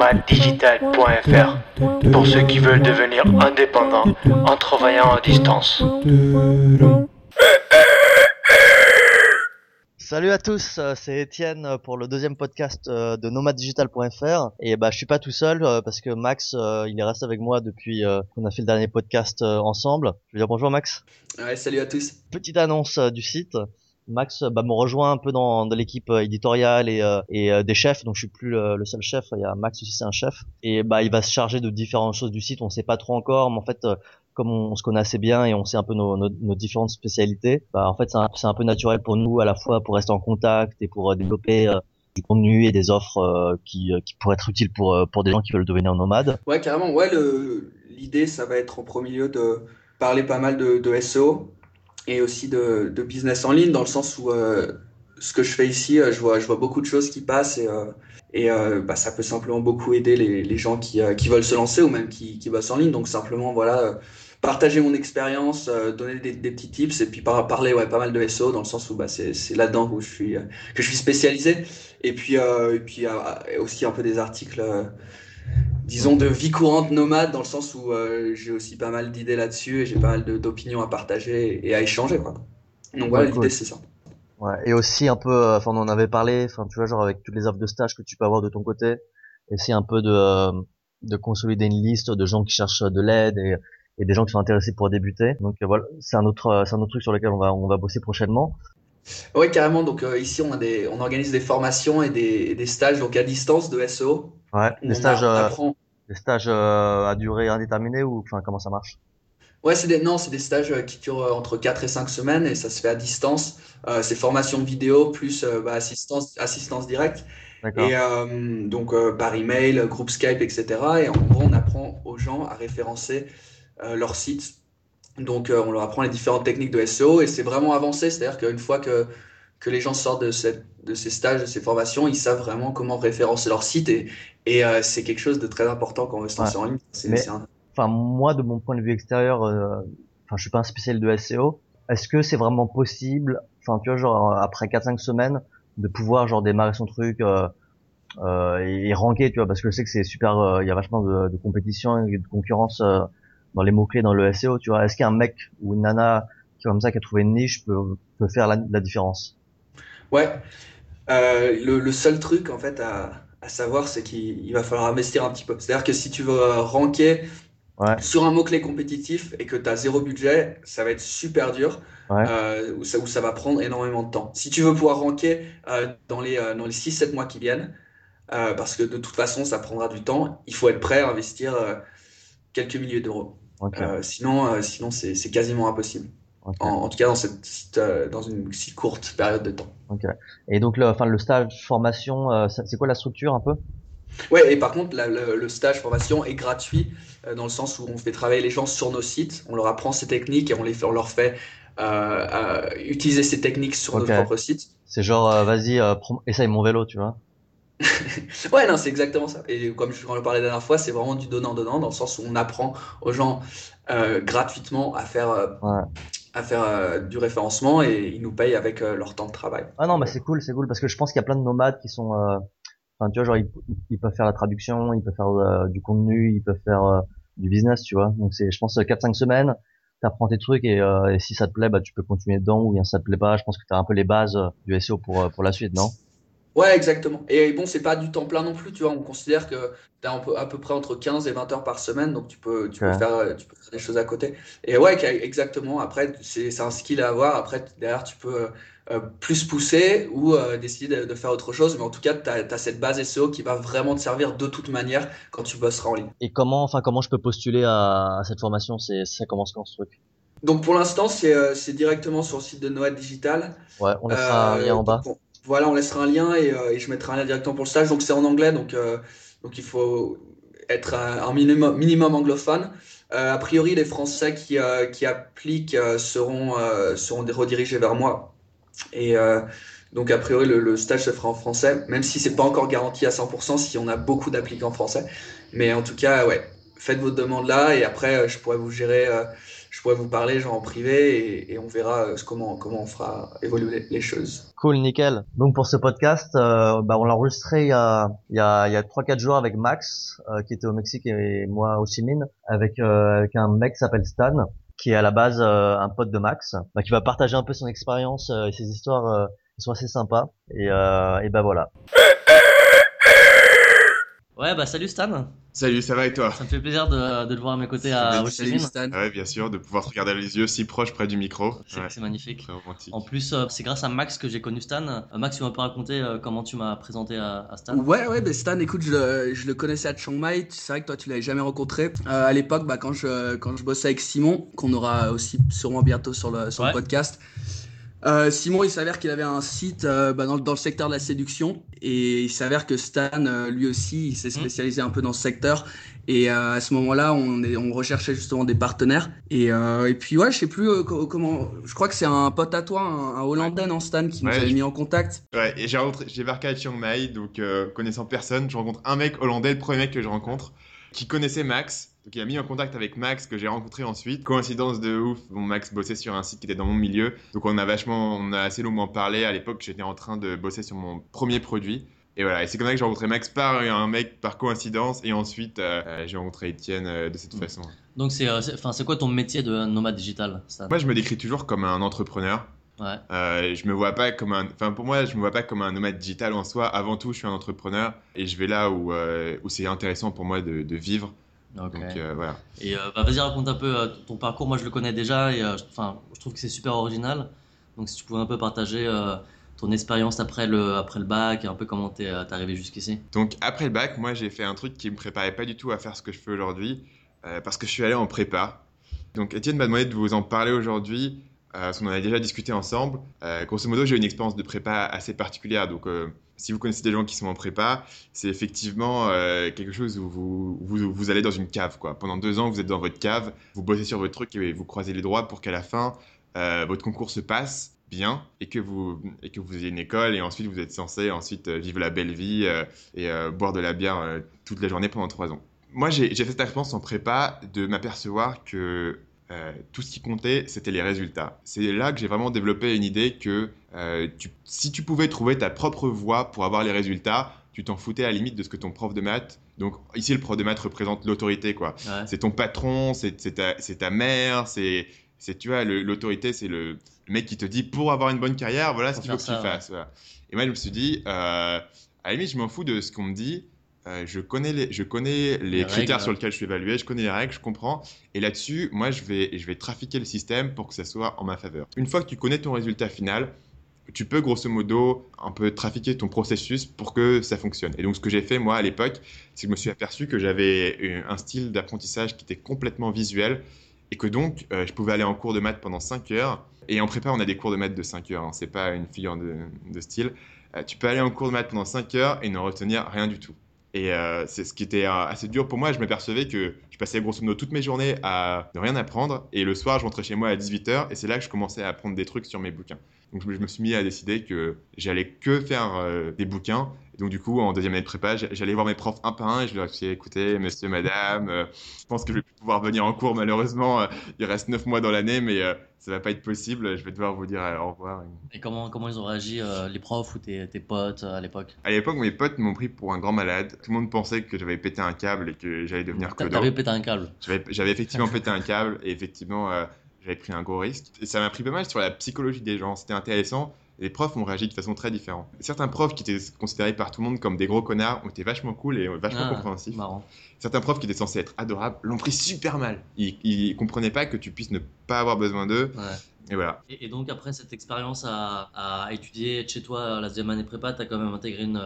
nomaddigital.fr pour ceux qui veulent devenir indépendants en travaillant à distance. Salut à tous, euh, c'est Étienne pour le deuxième podcast euh, de nomaddigital.fr et bah je suis pas tout seul euh, parce que Max il est resté avec moi depuis qu'on a fait le dernier podcast ensemble. Je veux dire bonjour Max. Ouais, salut à tous. Petite annonce du site. Max bah, me rejoint un peu dans, dans l'équipe éditoriale et, et des chefs, donc je suis plus le, seul chef. Il y a Max aussi, c'est un chef. Et bah il va se charger de différentes choses du site. On sait pas trop encore, mais en fait comme on, se connaît assez bien et on sait un peu nos, nos, différentes spécialités, bah en fait c'est un, peu naturel pour nous à la fois pour rester en contact et pour euh, développer euh, du contenu et des offres euh, qui, qui pourraient être utiles pour, pour des gens qui veulent devenir nomades. Ouais, carrément. Ouais, l'idée, ça va être en premier lieu de parler pas mal de, de SEO et aussi de, de, business en ligne, dans le sens où ce que je fais ici, je vois, je vois beaucoup de choses qui passent et, et bah, ça peut simplement beaucoup aider les, les gens qui, qui veulent se lancer ou même qui, qui bossent en ligne. Donc simplement, voilà partager mon expérience, euh, donner des, des, petits tips et puis par, parler ouais, pas mal de SEO dans le sens où bah, c'est là-dedans où je suis, euh, que je suis spécialisé. Et puis, euh, et puis aussi un peu des articles, disons, de vie courante nomade dans le sens où j'ai aussi pas mal d'idées là-dessus et j'ai pas mal d'opinions à partager et à échanger. Quoi. Donc voilà, l'idée c'est ça. Ouais, et aussi un peu, enfin on en avait parlé, enfin tu vois genre avec toutes les offres de stage que tu peux avoir de ton côté, essayer un peu de de consolider une liste de gens qui cherchent de l'aide et et des gens qui sont intéressés pour débuter. Donc euh, voilà, c'est un autre euh, c'est un autre truc sur lequel on va on va bosser prochainement. Oui, carrément. Donc euh, ici, on a des, on organise des formations et des, des stages donc à distance de SEO. Ouais. Des stages, des stages à durée indéterminée ou enfin comment ça marche? Ouais, c'est des non, c'est des stages qui durent entre 4 et 5 semaines et ça se fait à distance. Euh, c'est formation vidéo plus bah, assistance assistance directe. Et euh, donc par email, groupe Skype, etc. Et en gros, on apprend aux gens à référencer euh, leur site. Donc, euh, on leur apprend les différentes techniques de SEO et c'est vraiment avancé. C'est-à-dire qu'une fois que, que les gens sortent de, cette, de ces stages, de ces formations, ils savent vraiment comment référencer leur site et, et euh, c'est quelque chose de très important quand on veut se lancer en ligne. Enfin, moi, de mon point de vue extérieur, enfin, je suis pas un spécial de SEO. Est-ce que c'est vraiment possible, enfin, tu vois, genre après 4-5 semaines, de pouvoir genre démarrer son truc euh, euh, et, ranker, tu vois, parce que je sais que c'est super, il y a vachement de, de, compétition et de concurrence dans les mots-clés dans le SEO, tu vois. Est-ce qu'un mec ou une nana qui comme ça qui a trouvé une niche peut, peut faire la, la différence? Ouais. Euh, le, le, seul truc en fait à, à savoir, c'est qu'il va falloir investir un petit peu. C'est-à-dire que si tu veux ranker ouais. sur un mot-clé compétitif et que tu as zéro budget, ça va être super dur. Ouais. Euh, où, ça, où ça va prendre énormément de temps. Si tu veux pouvoir ranker euh, dans les, euh, dans les 6-7 mois qui viennent, parce que de toute façon ça prendra du temps, il faut être prêt à investir quelques milliers d'euros. Sinon, sinon c'est quasiment impossible. En, tout cas, dans, cette, euh, dans une si courte période de temps. Et donc, le, enfin, le stage formation, c'est quoi la structure un peu? Ouais, et par contre, le, stage formation est gratuit dans le sens où on fait travailler les gens sur nos sites, on leur apprend ces techniques et on, les fait, on leur fait utiliser ces techniques sur notre propre site. C'est genre, vas-y, essaye mon vélo, tu vois. ouais, non, c'est exactement ça. Et comme je en parlais la dernière fois, c'est vraiment du donnant-donnant, dans le sens où on apprend aux gens euh, gratuitement à faire, euh, à faire euh, du référencement et ils nous payent avec euh, leur temps de travail. Ah non, bah c'est cool, c'est cool, parce que je pense qu'il y a plein de nomades qui sont. euh, Enfin, tu vois, genre, ils, peuvent faire la traduction, ils peuvent faire euh, du contenu, ils peuvent faire du business, tu vois. Donc, c'est, je pense, 4-5 semaines, t'apprends tes trucs et, et, si ça te plaît, bah, tu peux continuer dedans, ou bien ça te plaît pas, je pense que t'as un peu les bases du SEO pour, pour la suite, non? Ouais, exactement. Et bon, c'est pas du temps plein non plus, tu vois. On considère que tu as à peu près entre 15 et 20 heures par semaine, donc tu peux, tu peux, faire, tu peux faire des choses à côté. Et ouais, exactement. Après, c'est un skill à avoir. Après, derrière, tu peux euh, plus pousser ou euh, décider de, faire autre chose. Mais en tout cas, tu as, cette base SEO qui va vraiment te servir de toute manière quand tu bosseras en ligne. Et comment, enfin, comment je peux postuler à, à cette formation? Ça commence quand ce truc? Donc pour l'instant, c'est euh, directement sur le site de Noël Digital. Ouais, on laissera un lien en bas. Voilà, on laissera un lien et, euh, et je mettrai un lien directement pour le stage. Donc c'est en anglais, donc, euh, donc il faut être un minimum, minimum anglophone. Euh, a priori, les Français qui, qui appliquent seront, seront redirigés vers moi. Et donc a priori, le, le, stage se fera en français, même si c'est pas encore garanti à 100% si on a beaucoup d'applicants français. Mais en tout cas, ouais, faites votre demande là et après, je pourrais vous gérer je pourrais vous parler genre en privé et, on verra comment, comment on fera évoluer les, choses. Cool, nickel. Donc pour ce podcast, bah, on l'a enregistré il y a, il y a, il y a 3-4 jours avec Max, qui était au Mexique et moi au Chimine, avec, avec un mec qui s'appelle Stan qui est à la base un pote de Max, bah, qui va partager un peu son expérience et ses histoires qui sont assez sympas. Et, et bah voilà. Ouais, bah salut Stan. Salut, ça va et toi? Ça me fait plaisir de, de te voir à mes côtés à Salut Stan. Ouais, bien sûr, de pouvoir te regarder dans les yeux si proche près du micro. C'est magnifique. En plus, euh, c'est grâce à Max que j'ai connu Stan. Euh, Max, tu m'as pas raconté euh, comment tu m'as présenté à, Stan? Ouais, ouais, bah Stan, écoute, je, je, le connaissais à Chiang Mai. C'est vrai que toi, tu l'avais jamais rencontré. à l'époque, bah, quand, je, quand je bossais avec Simon, qu'on aura aussi sûrement bientôt sur le, sur le podcast. Euh, Simon, il s'avère qu'il avait un site euh, bah, dans, dans, le secteur de la séduction et il s'avère que Stan, euh, lui aussi, il s'est mmh. spécialisé un peu dans ce secteur. Et à ce moment-là, on, on recherchait justement des partenaires. Et, et puis ouais, je sais plus comment. Je crois que c'est un pote à toi, un, Hollandais, non Stan, qui nous avait mis en contact. Ouais, et j'ai rencontré, j'ai marqué à Chiang Mai, donc connaissant personne, je rencontre un mec hollandais, le premier mec que je rencontre, qui connaissait Max donc il a mis en contact avec Max que j'ai rencontré ensuite. Coïncidence de ouf, bon, Max bossait sur un site qui était dans mon milieu. Donc on a vachement, on a assez longuement parlé. À l'époque, j'étais en train de bosser sur mon premier produit. Et voilà, et c'est comme ça que j'ai rencontré Max par un mec par coïncidence. Et ensuite, euh, euh, j'ai rencontré Étienne euh, de cette façon. Donc c'est, enfin, c'est quoi ton métier de nomade digital Moi, je me décris toujours comme un entrepreneur. Ouais. Euh, je me vois pas comme un, enfin pour moi, je me vois pas comme un nomade digital en soi. Avant tout, je suis un entrepreneur et je vais là où, où c'est intéressant pour moi de, de vivre. Donc euh, voilà. Et euh, bah, vas-y raconte un peu euh, ton parcours. Moi je le connais déjà et enfin je trouve que c'est super original. Donc si tu pouvais un peu partager ton expérience après le, après le bac et un peu comment t'es es arrivé jusqu'ici. Donc après le bac, moi j'ai fait un truc qui me préparait pas du tout à faire ce que je fais aujourd'hui parce que je suis allé en prépa. Donc Étienne m'a demandé de vous en parler aujourd'hui. parce qu'on en a déjà discuté ensemble. grosso modo, j'ai une expérience de prépa assez particulière. Donc, si vous connaissez des gens qui sont en prépa, c'est effectivement euh, quelque chose où vous, vous, allez dans une cave. Quoi. Pendant deux ans, vous êtes dans votre cave, vous bossez sur votre truc et vous croisez les droits pour qu'à la fin, euh, votre concours se passe bien et que vous et que vous ayez une école et ensuite vous êtes censé ensuite euh, vivre la belle vie et boire de la bière toute la journée pendant trois ans. Moi, j'ai fait cette expérience en prépa de m'apercevoir que euh, tout ce qui comptait, c'était les résultats. C'est là que j'ai vraiment développé une idée que euh, si tu pouvais trouver ta propre voie pour avoir les résultats, tu t'en foutais à la limite de ce que ton prof de maths. Donc ici, le prof de maths représente l'autorité, quoi. C'est ton patron, c'est ta, ta, mère, c'est tu vois l'autorité, c'est le, mec qui te dit pour avoir une bonne carrière, voilà ce qu'il faut que tu fasses. Et moi, je me suis dit, euh, à la limite, je m'en fous de ce qu'on me dit. Euh, je connais les, je connais les, critères sur lesquels je suis évalué, je connais les règles, je comprends. Et là-dessus, moi, je vais, je vais trafiquer le système pour que ça soit en ma faveur. Une fois que tu connais ton résultat final, tu peux grosso modo un peu trafiquer ton processus pour que ça fonctionne. Et donc, ce que j'ai fait, moi, à l'époque, c'est que je me suis aperçu que j'avais un style d'apprentissage qui était complètement visuel et que donc, euh, je pouvais aller en cours de maths pendant 5 heures. Et en prépa, on a des cours de maths de 5 heures, hein. c'est pas une figure de, de style. Euh, tu peux aller en cours de maths pendant 5 heures et ne retenir rien du tout. Et euh, c'est ce qui était euh, assez dur pour moi. Je m'apercevais que je passais grosso modo toutes mes journées à ne rien apprendre. Et le soir, je rentrais chez moi à 18h. Et c'est là que je commençais à apprendre des trucs sur mes bouquins. Donc je me suis mis à décider que j'allais que faire euh, des bouquins. Et donc du coup, en deuxième année de prépa, j'allais voir mes profs un par un et je leur disais, écoutez, monsieur, madame, je pense que je vais plus pouvoir venir en cours malheureusement. il reste neuf mois dans l'année, mais ça va pas être possible, je vais devoir vous dire au revoir. Et comment, comment ils ont réagi, euh, les profs ou tes, tes potes euh, à l'époque? À l'époque, mes potes m'ont pris pour un grand malade. Tout le monde pensait que j'avais pété un câble et que j'allais devenir codo. T'avais pété un câble? J'avais effectivement pété un câble et effectivement, euh, j'avais pris un gros risque. Et ça m'a pris pas mal sur la psychologie des gens. C'était intéressant les profs ont réagi de façon très différente. Certains profs qui étaient considérés par tout le monde comme des gros connards ont été vachement cool et vachement ah, compréhensifs. Certains profs qui étaient censés être adorables l'ont pris super mal. Ils, ils comprenaient pas que tu puisses ne pas avoir besoin d'eux. Et voilà. Et, donc après cette expérience à, étudier chez toi la deuxième année prépa, tu as quand même intégré une,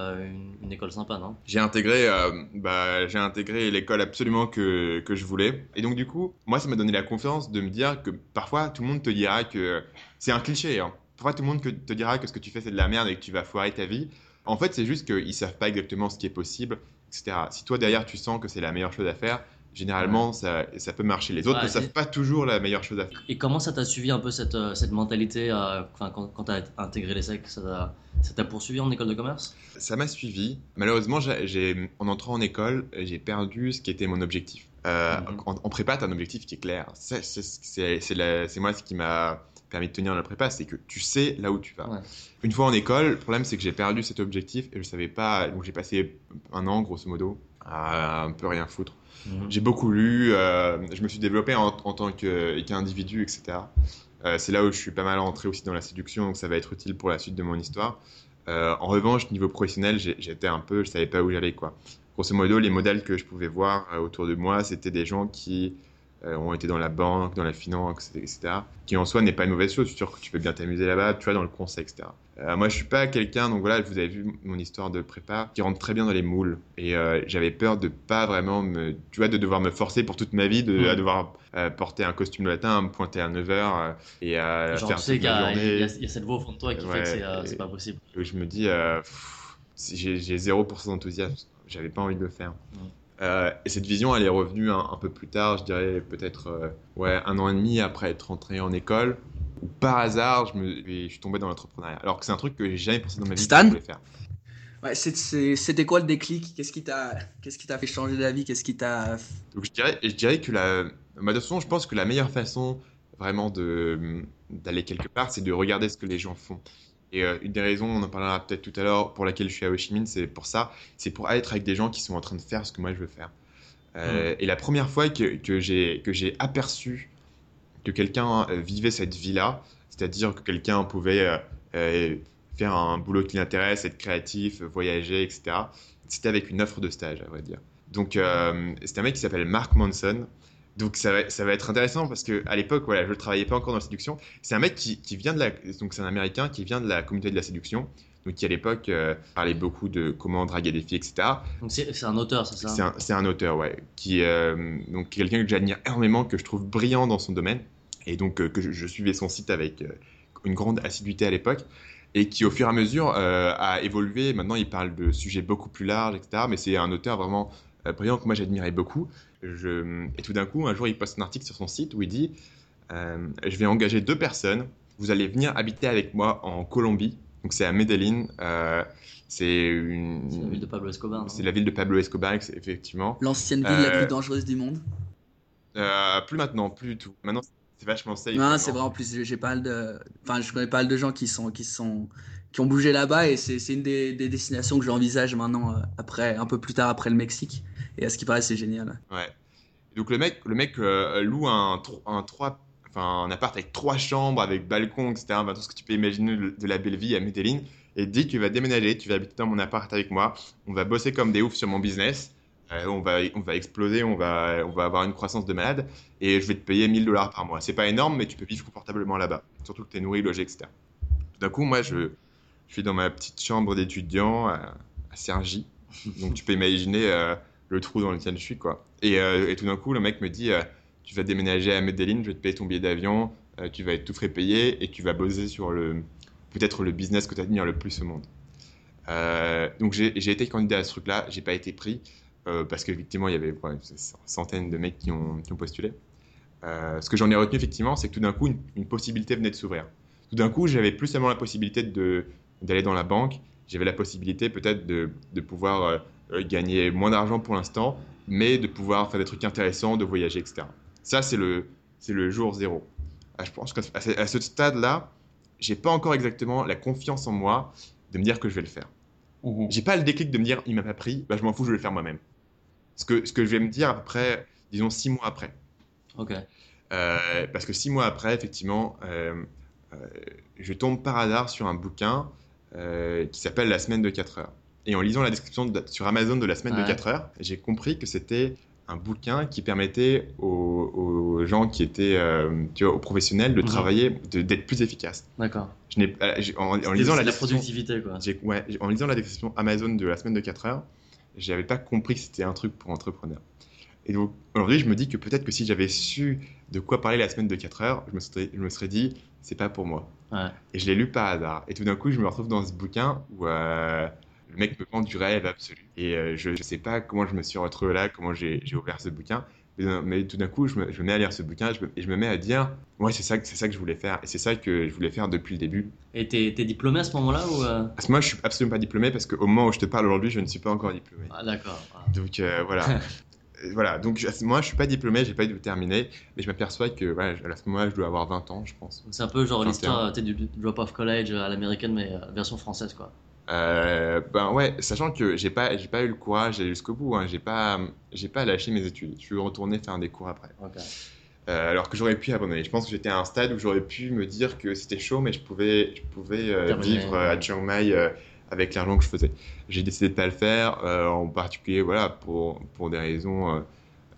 une, école sympa, non? J'ai intégré, euh, bah, j'ai intégré l'école absolument que, que, je voulais. Et donc du coup, moi ça m'a donné la confiance de me dire que parfois tout le monde te dira que c'est un cliché. Hein. Parfois tout le monde te dira que ce que tu fais c'est de la merde et que tu vas foirer ta vie. En fait, c'est juste qu'ils savent pas exactement ce qui est possible, etc. Si toi derrière tu sens que c'est la meilleure chose à faire, généralement, ça, ça, peut marcher. Les autres ne savent pas toujours la meilleure chose à faire. Et comment ça t'a suivi un peu cette, euh, cette mentalité euh, quand, quand tu as intégré les secs Ça t'a poursuivi en école de commerce? Ça m'a suivi. Malheureusement, en entrant en école, j'ai perdu ce qui était mon objectif. Euh, Mhm. en, en prépa, tu as un objectif qui est clair. C'est moi ce qui m'a permis de tenir dans la prépa, c'est que tu sais là où tu vas. Ouais. Une fois en école, le problème c'est que j'ai perdu cet objectif et je savais pas. Donc j'ai passé un an, grosso modo, à un peu rien foutre. Mhm. J'ai beaucoup lu, euh, je me suis développé en, en tant qu'individu, etc. Euh, c'est là où je suis pas mal rentré aussi dans la séduction, donc ça va être utile pour la suite de mon histoire. Euh, en revanche, niveau professionnel, j'étais un peu, je savais pas où j'allais quoi. Grosso modo, les modèles que je pouvais voir autour de moi, c'était des gens qui ont été dans la banque, dans la finance, etc. Qui en soi n'est pas une mauvaise chose. Sûr que tu peux bien t'amuser là-bas, tu vois, dans le conseil, etc. Euh, moi, je suis pas quelqu'un, donc voilà, vous avez vu mon histoire de prépa, qui rentre très bien dans les moules. Et euh, j'avais peur de pas vraiment me, tu vois, de devoir me forcer pour toute ma vie, de à devoir euh, porter un costume le matin, à me pointer à 9h et à Genre, faire tu sais qu'il y, y a- il y a cette voix au fond de toi qui fait Ouais, que c'est euh, pas possible. Et je me dis, euh, j'ai j'ai 0% d'enthousiasme, j'avais pas envie de le faire. Euh, et cette vision, elle est revenue un, un peu plus tard, je dirais peut-être euh, ouais, un an et demi après être rentré en école, où par hasard, je, me, je suis tombé dans l'entrepreneuriat. Alors que c'est un truc que j'ai jamais pensé dans ma vie Stan que je voulais faire. Ouais, c'était quoi le déclic? Qu'est-ce qui t'a qu'est-ce qui t'a fait changer d'avis? Qu'est-ce qui t'a Donc je dirais, je dirais que la, bah, de toute façon, je pense que la meilleure façon vraiment de d'aller quelque part, c'est de regarder ce que les gens font. Et euh, une des raisons, on en parlera peut-être tout à l'heure, pour laquelle je suis à Ho Chi Minh, c'est pour ça, c'est pour être avec des gens qui sont en train de faire ce que moi je veux faire. Euh, Et la première fois que, que j'ai aperçu que quelqu'un euh, vivait cette vie-là, c'est-à-dire que quelqu'un pouvait euh, faire un boulot qui l'intéresse, être créatif, voyager, etc. C'était avec une offre de stage, à vrai dire. Donc, c'est un mec qui s'appelle Mark Manson. Donc, ça va, ça va être intéressant parce que à l'époque, voilà, je ne travaillais pas encore dans la séduction. C'est un mec qui, qui vient de la, donc c'est un Américain qui vient de la communauté de la séduction. Donc, qui à l'époque euh, parlait beaucoup de comment draguer des filles, etc. Donc c'est un auteur, c'est ça? C'est un, c'est un auteur, ouais, qui euh, donc quelqu'un que j'admire énormément, que je trouve brillant dans son domaine, et donc euh, que je, je suivais son site avec euh, une grande assiduité à l'époque, et qui au fur et à mesure euh, a évolué. Maintenant, il parle de sujets beaucoup plus larges, etc. Mais c'est un auteur vraiment brillant que moi j'admirais beaucoup. Je, et tout d'un coup, un jour, il poste un article sur son site où il dit euh, Je vais engager deux personnes. Vous allez venir habiter avec moi en Colombie. Donc c'est à Medellín. Euh, c'est une. C'est la ville de Pablo Escobar. non? C'est la ville de Pablo Escobar, effectivement. L'ancienne ville la Euh, plus dangereuse du monde. Euh, plus maintenant, plus du tout. Maintenant, c'est vachement safe. Non, maintenant. c'est vrai. En plus, j'ai- j'ai pas mal de, enfin, je connais pas mal de gens qui sont, qui sont, qui ont bougé là-bas et c'est une des, des destinations que j'envisage maintenant euh, après, un peu plus tard après le Mexique. Et à ce qui paraît, c'est génial. Ouais. Donc le mec, le mec euh, loue un, tro- un, trois, enfin, un appart avec trois chambres, avec balcon, etc. Tout ce que tu peux imaginer de la belle vie à Medellín. Et dit tu vas déménager, tu vas habiter dans mon appart avec moi. On va bosser comme des oufs sur mon business. Euh, on, va, on va exploser, on va, on va avoir une croissance de malade. Et je vais te payer 1000 dollars par mois. C'est pas énorme, mais tu peux vivre confortablement là-bas. Surtout que tu es nourri, logé, etc. Tout d'un coup, moi, je, suis dans ma petite chambre d'étudiant à, à. Donc tu peux imaginer euh, le trou dans lequel je suis, quoi. Et, euh, tout d'un coup, le mec me dit euh, Tu vas déménager à Medellín, je vais te payer ton billet d'avion, euh, tu vas être tout frais payé et tu vas bosser sur le peut-être le business que tu admires le plus au monde. Donc j'ai été candidat à ce truc-là, j'ai pas été pris parce qu'effectivement il y avait centaines de mecs qui ont, postulé. Ce que j'en ai retenu effectivement, c'est que tout d'un coup une, une possibilité venait de s'ouvrir. Tout d'un coup, j'avais plus seulement la possibilité d'aller dans la banque, j'avais la possibilité peut-être de, de pouvoir gagner moins d'argent pour l'instant, mais de pouvoir faire des trucs intéressants, de voyager, etc. Ça, c'est le, le jour zéro. Ah, je pense qu'à ce- à ce stade-là, j'ai pas encore exactement la confiance en moi de me dire que je vais le faire. Mhm. J'ai pas le déclic de me dire, il m'a pas pris, bah, je m'en fous, je vais le faire moi-même. Ce que, ce que je vais me dire à peu près, disons, six mois après. Ok. Euh, parce que six mois après, effectivement, euh, euh, je tombe par hasard sur un bouquin euh, qui s'appelle La semaine de 4 heures. Et en lisant la description de- sur Amazon de La semaine Ouais. de 4 heures, j'ai compris que c'était un bouquin qui permettait aux, aux gens qui étaient, euh, tu vois, aux professionnels de Mhm. travailler, d'être plus efficaces. D'accord. Je n'ai, euh, en, lisant la de la description, productivité, quoi. ouais, en lisant la description Amazon de la semaine de 4 heures, j'avais pas compris que c'était un truc pour entrepreneurs. Et donc, aujourd'hui, je me dis que peut-être que si j'avais su de quoi parler la semaine de 4 heures, je me serais, je me serais dit, c'est pas pour moi. Ouais. Et je l'ai lu par hasard. Et tout d'un coup, je me retrouve dans ce bouquin où euh, le mec me vend du rêve absolu. Et euh, je, je sais pas comment je me suis retrouvé là, comment j'ai ouvert ce bouquin. Mais, euh, mais tout d'un coup, je me, je me mets à lire ce bouquin je me- et je me mets à dire, ouais, c'est ça, ça que je voulais faire. Et c'est ça que je voulais faire depuis le début. Et t'es diplômé à ce moment-là ou euh? Parce que moi, je suis absolument pas diplômé parce qu'au moment où je te parle aujourd'hui, je ne suis pas encore diplômé. Ah, d'accord. Ah. Donc euh, voilà. voilà, donc je- moi je suis pas diplômé, j'ai pas dû terminer, mais je m'aperçois que voilà, à ce moment-là je dois avoir 20 ans, je pense. C'est un peu genre 21. l'histoire du drop-off college à l'américaine, mais euh, version française, quoi. Euh, ben ouais, sachant que j'ai pas, j'ai pas eu le courage d'aller jusqu'au bout, hein, j'ai pas, j'ai pas lâché mes études, je suis retourné faire des cours après. Euh, alors que j'aurais pu abandonner. Je pense que j'étais à un stade où j'aurais pu me dire que c'était chaud, mais je pouvais, je pouvais euh, vivre à Chiang Mai avec l'argent que je faisais. J'ai décidé de pas le faire, en particulier voilà, pour, pour des raisons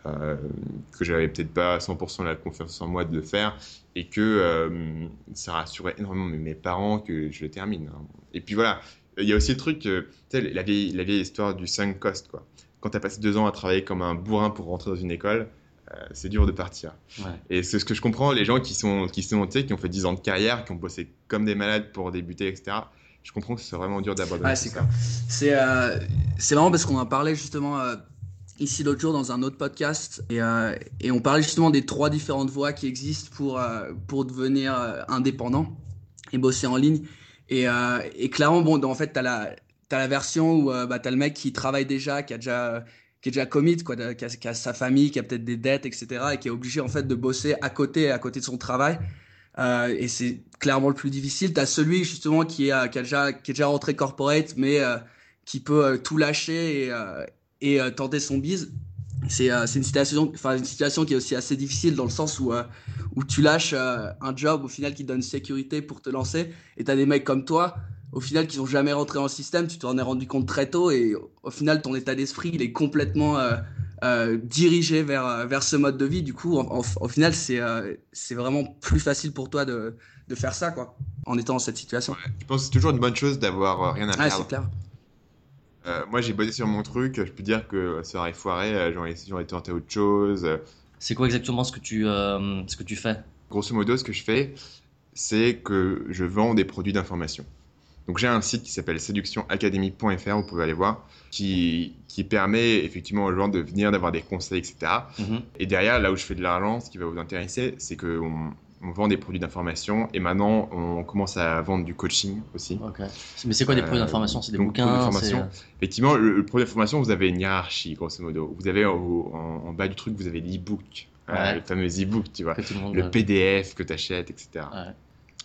que j'avais peut-être pas 100% la confiance en moi de le faire et que ça rassurait énormément mes- mes parents que je le termine. hein. Et puis voilà, il y a aussi le truc, euh, la vieille, la vieille histoire du sunk cost. Quoi. Quand tu as passé deux ans à travailler comme un bourrin pour rentrer dans une école, euh, c'est dur de partir. Ouais. Et c'est ce que je comprends, les gens qui sont, qui sont, qui ont fait 10 ans de carrière, qui ont bossé comme des malades pour débuter, etc. Je comprends que c'est vraiment dur d'abandonner. Ouais, c'est ça. C'est euh, marrant parce qu'on en parlait justement euh, ici l'autre jour dans un autre podcast et, euh, et on parlait justement des trois différentes voies qui existent pour, pour devenir indépendant et bosser en ligne. Et, euh, et clairement, bon, en fait, tu as la, t'as la version où euh, bah, tu as le mec qui travaille déjà, qui a déjà, qui est déjà commit, quoi, qui, a, sa famille, qui a peut-être des dettes, etc. et qui est obligé en fait de bosser à côté, à côté de son travail. Euh, et c'est clairement le plus difficile. Tu as celui justement qui est, euh, qui, a déjà, qui est déjà rentré corporate, mais euh, qui peut tout lâcher et, et tenter son bise. C'est euh, c'est une, situation, enfin, une situation qui est aussi assez difficile dans le sens où, euh, où tu lâches euh, un job au final qui te donne sécurité pour te lancer et tu as des mecs comme toi au final qui sont jamais rentrés dans le système, tu t'en es rendu compte très tôt et au final ton état d'esprit il est complètement dirigé vers, vers ce mode de vie. Du coup, en- en- au final, c'est c'est vraiment plus facile pour toi de, de faire ça quoi, en étant dans cette situation. Je pense que c'est toujours une bonne chose d'avoir rien à Ouais, perdre. c'est clair. Euh, moi, j'ai bossé sur mon truc. Je peux dire que ça aurait foiré. euh, J'aurais tenté autre chose. Euh, C'est quoi exactement ce que tu, euh, ce que tu fais? Grosso modo, ce que je fais, c'est que je vends des produits d'information. Donc j'ai un site qui s'appelle séductionacademy.fr, vous pouvez aller voir, qui, qui permet effectivement aux gens de venir, d'avoir des conseils, etc. Mhm. Et derrière, là où je fais de l'argent, ce qui va vous intéresser, c'est qu'on on vend des produits d'information et maintenant on commence à vendre du coaching aussi. Mais c'est quoi des Euh, produits d'information? C'est des donc, bouquins c'est- Effectivement, le, le produit d'information, vous avez une hiérarchie, grosso modo. Vous avez au- en, en bas du truc, vous avez l'e-book, euh, le fameux e-book, tu vois, le euh, PDF que tu achètes, etc. Ouais.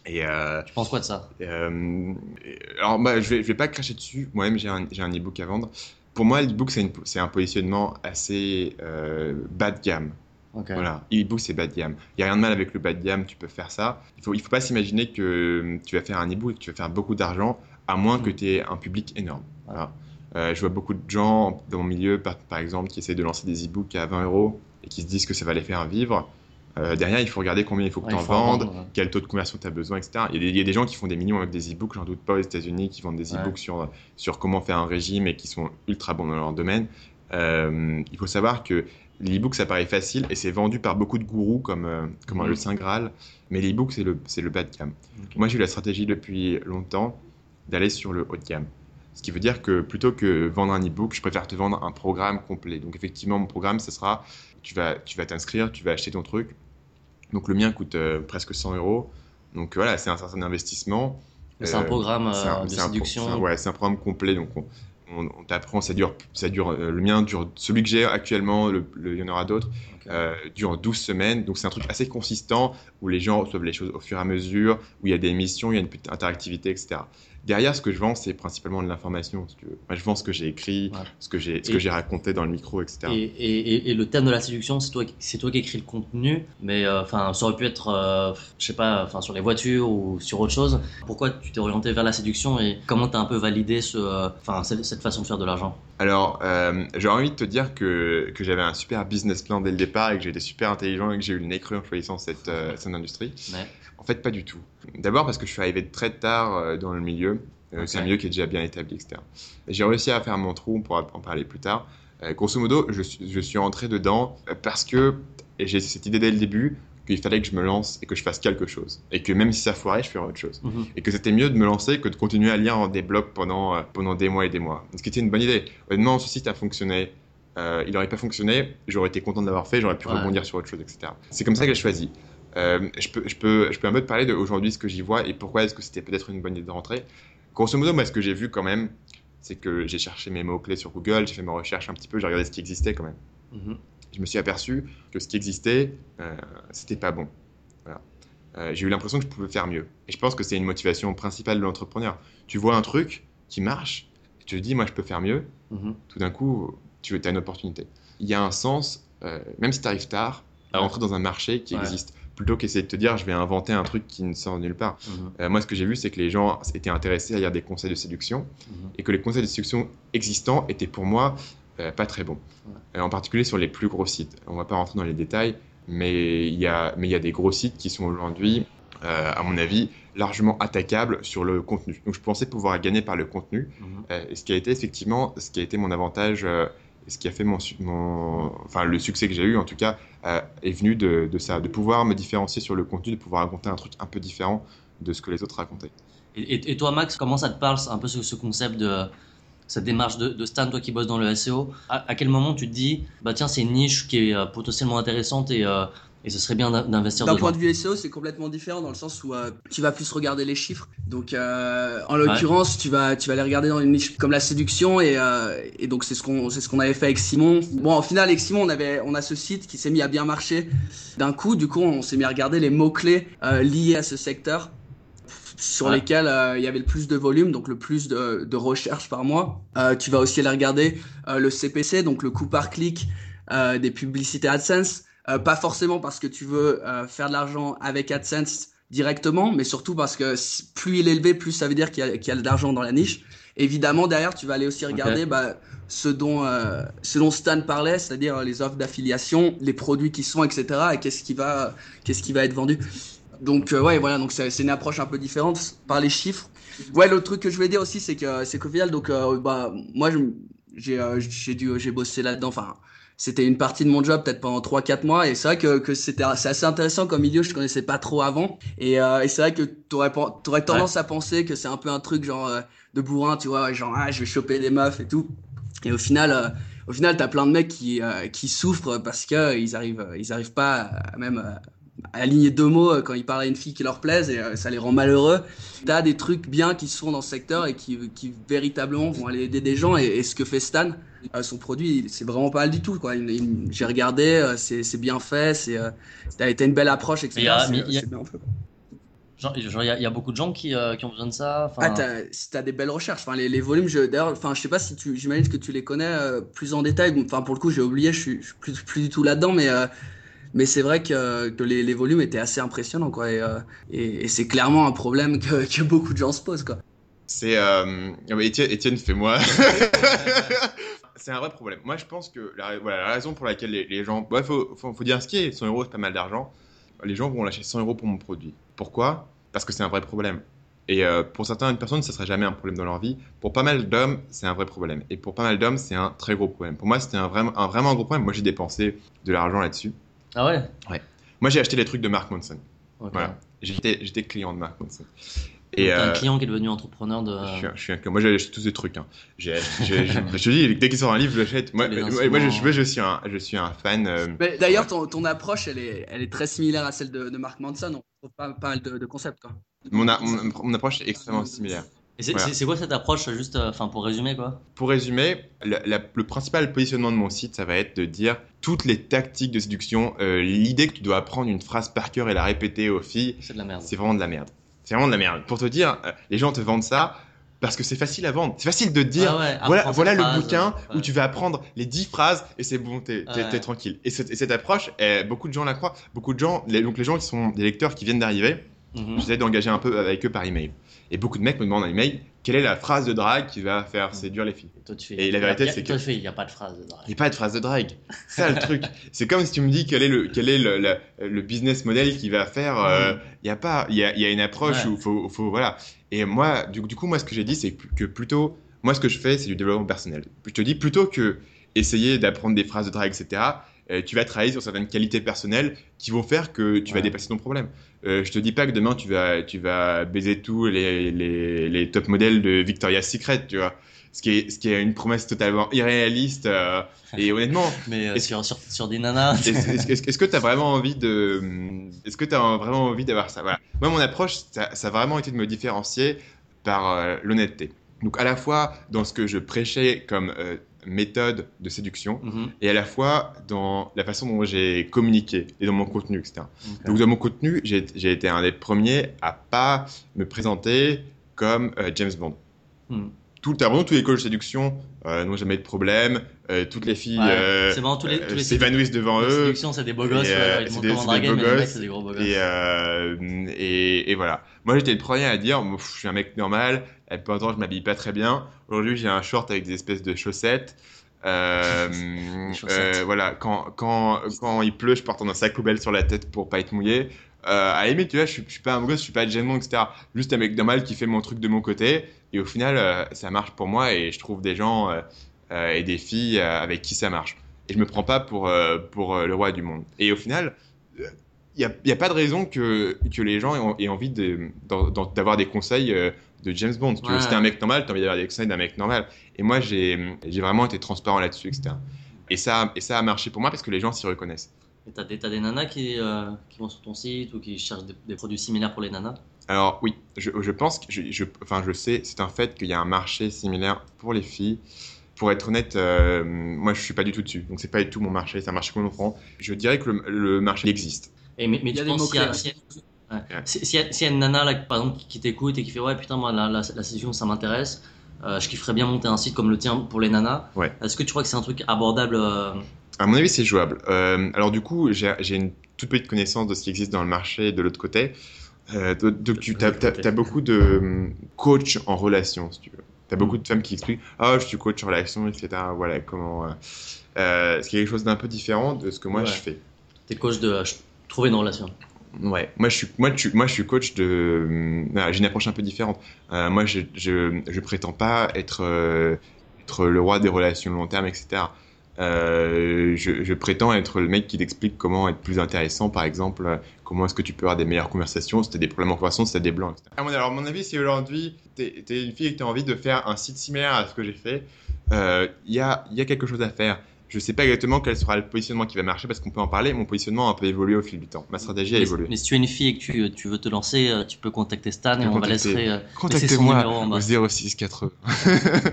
Et euh, Tu penses quoi de ça? Euh, alors, bah, je vais, je vais pas cracher dessus. Moi-même, j'ai un, un e-book à vendre. Pour moi, l'e-book, c'est un positionnement assez euh, bas de gamme. Voilà, e-book, c'est bas de gamme. Il n'y a rien de mal avec le bas de gamme, tu peux faire ça. Il ne faut, il faut pas s'imaginer que tu vas faire un e-book et que tu vas faire beaucoup d'argent, à moins que tu aies un public énorme. Voilà. Euh, je vois beaucoup de gens dans mon milieu, par, par exemple, qui essaient de lancer des e-books à 20 euros et qui se disent que ça va les faire vivre. Euh, derrière, il faut regarder combien il faut que Ouais, tu en vendes, vendre, ouais. quel taux de conversion tu as besoin, etc. Il y, a des, il y a des gens qui font des millions avec des e-books, j'en doute pas, aux États-Unis, qui vendent des Ouais. e-books sur, sur comment faire un régime et qui sont ultra bons dans leur domaine. Euh, il faut savoir que l'e-book, ça paraît facile et c'est vendu par beaucoup de gourous comme, euh, comme Mhm. le Saint Graal, mais l'e-book, c'est le, le bas de gamme. Moi, j'ai eu la stratégie depuis longtemps d'aller sur le haut de gamme. Ce qui veut dire que plutôt que vendre un e-book, je préfère te vendre un programme complet. Donc effectivement, mon programme, ce sera, tu vas tu vas t'inscrire, tu vas acheter ton truc. Donc le mien coûte euh, presque 100 euros. Donc voilà, c'est un certain investissement. C'est un Euh, programme un- euh, de pro- séduction. ouais, c'est un programme complet. Donc on, on, on t'apprend, ça dure, ça dure. euh, le mien dure, celui que j'ai actuellement, le- le- il y en aura d'autres, Ok. euh, dure 12 semaines. Donc c'est un truc assez consistant où les gens reçoivent les choses au fur et à mesure, où il y a des missions, il y a une petite interactivité, etc. Derrière, ce que je vends, c'est principalement de l'information. si. Moi, je vends ce que j'ai écrit, Ouais. ce que j'ai, ce Et- que j'ai raconté dans le micro, etc. Et, et, et- et le thème de la séduction, c'est toi, qui- c'est toi qui écris le contenu, mais euh, ça aurait pu être, euh, je sais pas, enfin, sur les voitures ou sur autre chose. Pourquoi tu t'es orienté vers la séduction et comment t'as un peu validé ce, euh, enfin, cette, cette façon de faire de l'argent? Alors, j'aurais envie de te dire que, que j'avais un super business plan dès le départ et que j'étais super intelligent et que j'ai eu le nez cru en choisissant cette, cette industrie. En fait, pas du tout. D'abord parce que je suis arrivé très tard euh, dans le milieu. Euh, C'est un milieu qui est déjà bien établi, etc. Et J'ai réussi à faire mon trou, on pourra en parler plus tard. Euh, grosso modo, je, suis- je suis rentré dedans parce que j'ai cette idée dès le début qu'il fallait que je me lance et que je fasse quelque chose. Et que même si ça foirait, je ferais autre chose. Mhm. Et que c'était mieux de me lancer que de continuer à lire des blogs pendant, euh, pendant des mois et des mois. Ce qui était une bonne idée. Honnêtement, ce site a fonctionné. Euh, il n'aurait pas fonctionné, j'aurais été content de l'avoir fait, j'aurais pu Ouais. rebondir sur autre chose, etc. C'est comme ça que j'ai choisi. Euh, je, peux, je, peux, je peux un peu te parler d'aujourd'hui ce que j'y vois et pourquoi est-ce que c'était peut-être une bonne idée de rentrer. Grosso modo, moi, ce que j'ai vu quand même, c'est que j'ai cherché mes mots-clés sur Google, j'ai fait mes recherches un petit peu, j'ai regardé ce qui existait quand même. Mhm. Je me suis aperçu que ce qui existait, euh, c'était pas bon. Voilà. Euh, j'ai eu l'impression que je pouvais faire mieux. Et je pense que c'est une motivation principale de l'entrepreneur. Tu vois un truc qui marche, et tu te dis, moi, je peux faire mieux. Mhm. Tout d'un coup, tu as une opportunité. Il y a un sens, euh, même si tu arrives tard, à rentrer dans un marché qui Ouais. existe, plutôt qu'essayer de te dire, je vais inventer un truc qui ne sort nulle part. Mhm. Euh, moi, ce que j'ai vu, c'est que les gens étaient intéressés à lire des conseils de séduction Mhm. et que les conseils de séduction existants étaient pour moi euh, pas très bons. Euh, en particulier sur les plus gros sites. On va pas rentrer dans les détails, mais il y a, mais il y a des gros sites qui sont aujourd'hui, à mon avis, largement attaquables sur le contenu. Donc je pensais pouvoir gagner par le contenu, Mhm. et ce qui a été effectivement, ce qui a été mon avantage, ce qui a fait mon, mon, enfin le succès que j'ai eu en tout cas, euh, est venu de, ça, de pouvoir me différencier sur le contenu, de pouvoir raconter un truc un peu différent de ce que les autres racontaient. Et, toi, Max, comment ça te parle un peu ce, ce concept de cette démarche de, de Stan, toi qui bosses dans le SEO à, à quel moment tu te dis, bah tiens, c'est une niche qui est euh, potentiellement intéressante et, euh, et ce serait bien d'in- d'investir D'un point de vue SEO, c'est complètement différent dans le sens où euh, tu vas plus regarder les chiffres. Donc, euh, en l'occurrence, tu vas tu vas les regarder dans une niche comme la séduction et, euh, et donc c'est ce qu'on c'est ce qu'on avait fait avec Simon. Bon, au final, avec Simon, on avait on a ce site qui s'est mis à bien marcher d'un coup. Du coup, on s'est mis à regarder les mots clés liés à ce secteur sur Ouais. lesquels euh, il y avait le plus de volume, donc le plus de, de recherches par mois. Euh, tu vas aussi aller regarder euh, le CPC, donc le coût par clic euh, des publicités AdSense. Euh, pas forcément parce que tu veux euh, faire de l'argent avec AdSense directement, mais surtout parce que plus il est élevé, plus ça veut dire qu'il y a, qu'il y a de l'argent dans la niche. Évidemment, derrière, tu vas aller aussi regarder bah, ce, dont, euh, ce dont Stan parlait, c'est-à-dire les offres d'affiliation, les produits qui sont, etc. et qu'est-ce qui va, qu'est-ce qui va être vendu. Donc euh, ouais, voilà, donc c'est une approche un peu différente par les chiffres. Ouais, l'autre truc que je voulais dire aussi, c'est que c'est qu'au final, donc euh, bah moi j'ai dû j'ai bossé là-dedans. Enfin, c'était une partie de mon job peut-être pendant 3-4 mois et c'est vrai que, que c'était c'est assez intéressant comme milieu. Je connaissais pas trop avant et, euh, et c'est vrai que t'aurais t'aurais tendance à penser que c'est un peu un truc genre euh, de bourrin, tu vois, genre ah je vais choper des meufs et tout. Et au final, euh, au final, t'as plein de mecs qui euh, qui souffrent parce que euh, ils arrivent ils arrivent pas à, même euh, aligner deux mots euh, quand ils parlent à une fille qui leur plaise et euh, ça les rend malheureux. T'as des trucs bien qui se font dans ce secteur et qui, qui véritablement vont aller aider des gens et, et ce que fait Stan, euh, son produit, c'est vraiment pas mal du tout quoi. J'ai regardé, c'est bien fait, c'est t'as t'as une belle approche, etc. Il y a- beaucoup de gens qui, euh, qui ont besoin de ça. enfin, Ah, t'as, si t'as des belles recherches. Enfin, les, les volumes, je, d'ailleurs, enfin, je sais pas si tu, j'imagine que tu les connais euh, plus en détail. Enfin, pour le coup, j'ai oublié, je suis, je suis plus, plus du tout là-dedans, mais, euh, mais c'est vrai que, les, volumes étaient assez impressionnants, quoi. Et, euh, c'est clairement un problème que, beaucoup de gens se posent, quoi. C'est. Euh... ah bah, Étienne, fais-moi. c'est un vrai problème. Moi, je pense que la, raison pour laquelle les, gens. Il faut, faut, faut dire ce qui est 100 euros, c'est pas mal d'argent. Les gens vont lâcher 100 euros pour mon produit. Pourquoi? Parce que c'est un vrai problème. Et euh, pour certaines personnes, ça serait jamais un problème dans leur vie. Pour pas mal d'hommes, c'est un vrai problème. Et pour pas mal d'hommes, c'est un très gros problème. Pour moi, c'était un un vraiment gros problème. Moi, j'ai dépensé de l'argent là-dessus. Ah ouais Moi, j'ai acheté des trucs de Mark Manson. Ok. Voilà. J'étais, j'étais client de Mark Manson. Et un euh, client qui est devenu entrepreneur de. je suis, un- je suis un- moi, j'ai acheté tous ces trucs. Hein. Je, je te dis, dès qu'il sort un livre, je l'achète. Moi, moi, moi, je, je, suis un, je suis un fan. euh, Mais d'ailleurs, ton, ton approche, elle est, elle est très similaire à celle de, de Mark Manson. On trouve pas, pas mal de, de concepts, quoi. mon, a- mon, mon approche est extrêmement similaire. C'est Voilà. quoi cette approche, juste, euh, pour résumer, quoi? Pour résumer, la- la- le principal positionnement de mon site, ça va être de dire toutes les tactiques de séduction. euh, L'idée que tu dois apprendre une phrase par cœur et la répéter aux filles, C'est de la merde. c'est vraiment de la merde. C'est vraiment de la merde. Pour te dire, euh, les gens te vendent ça parce que c'est facile à vendre. C'est facile de dire. Ah ouais, Voilà, voilà le bouquin ouais. où tu vas apprendre les 10 phrases et c'est bon, t'es Ouais. tranquille. Et cette, et cette approche, eh, beaucoup de gens la croient. Beaucoup de gens, les, donc les gens qui sont des lecteurs qui viennent d'arriver, Mhm. j'essaie d'engager un peu avec eux par email. Et beaucoup de mecs me demandent en email quelle est la phrase de drague qui va faire séduire les filles. Et toi, tu fais. Et la vérité, c'est que- Toi, tu fais, il n'y a pas de phrase de drague. Il n'y a pas de phrase de drague. C'est ça le truc. C'est comme si tu me dis quel est le, quel est le, le, le business model qui va faire. euh, Il y a pas. Il y a, il y a une approche Ouais. où faut, faut voilà. Et moi, du, du coup, moi, ce que j'ai dit, c'est que plutôt, moi, ce que je fais, c'est du développement personnel. Je te dis plutôt que essayer d'apprendre des phrases de drague, etc. euh, tu vas travailler sur certaines qualités personnelles qui vont faire que tu vas dépasser ton problème. Euh, je te dis pas que demain tu vas, tu vas baiser tous les, les, les top modèles de Victoria's Secret, tu vois. Ce qui est, ce qui est une promesse totalement irréaliste. euh, et honnêtement, Mais euh, sur, sur, sur des nanas. est-ce que tu as vraiment envie de est-ce que tu as vraiment envie d'avoir ça? Voilà moi mon approche ça, ça a vraiment été de me différencier par l'honnêteté donc à la fois dans ce que je prêchais comme méthode de séduction Mhm. et à la fois dans la façon dont j'ai communiqué et dans mon contenu, etc. Donc dans mon contenu, j'ai j'ai été un des premiers à pas me présenter comme euh, James Bond. Hmm. Tout, t'as vraiment tous les coachs de séduction euh, n'ont jamais de problème. euh, toutes les filles Ouais, euh, c'est marrant, tous les, euh, tous les s'évanouissent devant les eux. séductions, c'est des beaux gosses, euh, ouais, ils des- draguer, des mais beaux les mecs, gosses. c'est des gros beaux gosses. Et, euh, et, et voilà. Moi, j'étais le premier à dire, je suis un mec normal. La plupart du temps, je m'habille pas très bien. Aujourd'hui, j'ai un short avec des espèces de chaussettes. Euh, euh, voilà, quand, quand, quand il pleut, je porte un sac poubelle sur la tête pour pas être mouillé. Euh, à limite, tu vois, je suis, je suis pas un gosse, je suis pas James Bond, etc. Juste un mec normal qui fait mon truc de mon côté. Et au final, euh, ça marche pour moi et je trouve des gens euh, et des filles avec qui ça marche. Et je me prends pas pour, pour le roi du monde. Et au final, il n'y a, y a pas de raison que, que les gens aient, aient envie de- d'avoir des conseils de James Bond. Si tu Ouais. si t'es un mec normal, t'as envie d'avoir des conseils d'un mec normal. Et moi, j'ai j'ai vraiment été transparent là-dessus, etc. Et ça, et ça a marché pour moi parce que les gens s'y reconnaissent. Et t'as des, t'as des nanas qui, euh, qui vont sur ton site ou qui cherchent des, des produits similaires pour les nanas? Alors oui, je, je pense que je, je- enfin je sais, c'est un fait qu'il y a un marché similaire pour les filles. Pour être honnête, euh, moi je suis pas du tout dessus, donc c'est pas du tout mon marché, c'est un marché qu'on nous prend. Je dirais que le, le marché existe. Et, mais, mais Il y a tu penses s'il y, a- mots-clés, s'il y a- ouais. Si- s'il y a- y a une nana là, par exemple, qui, t'écoute et qui fait ouais putain moi la, la, la séduction ça m'intéresse, euh, je kifferais bien monter un site comme le tien pour les nanas. Ouais. Est-ce que tu crois que c'est un truc abordable euh, À mon avis, c'est jouable. Euh, alors du coup, j'ai une toute petite connaissance de ce qui existe dans le marché de l'autre côté. Euh, donc tu as, beaucoup de euh, coachs en relation, si tu veux. Tu as beaucoup de femmes qui expliquent « Ah, je suis coach en relation, etc. » Voilà, comment... Euh, ce qui est quelque chose d'un peu différent de ce que moi Ouais. je fais. T'es coach de euh, trouver une relation Ouais, moi je suis, moi, tu- moi, je suis coach de. voilà, J'ai une approche un peu différente. Moi, je, je, je prétends pas être, être le roi des relations long terme, etc. Euh, je, je prétends être le mec qui t'explique comment être plus intéressant, par exemple, euh, comment est-ce que tu peux avoir des meilleures conversations, si t'as des problèmes en conversation, si t'as des blancs, etc. Alors, mon avis, si aujourd'hui, t'es es une fille et que t'as envie de faire un site similaire à ce que j'ai fait, euh, il y, a, il y a quelque chose à faire. Je sais pas exactement quel sera le positionnement qui va marcher parce qu'on peut en parler. Mon positionnement a un peu évolué au fil du temps. Ma stratégie a mais, évolué. mais si tu es une fille et que tu, tu veux te lancer, euh, tu peux contacter Stan et on va laisser, euh, laisser son Contactez-moi numéro en bas. au 06 80.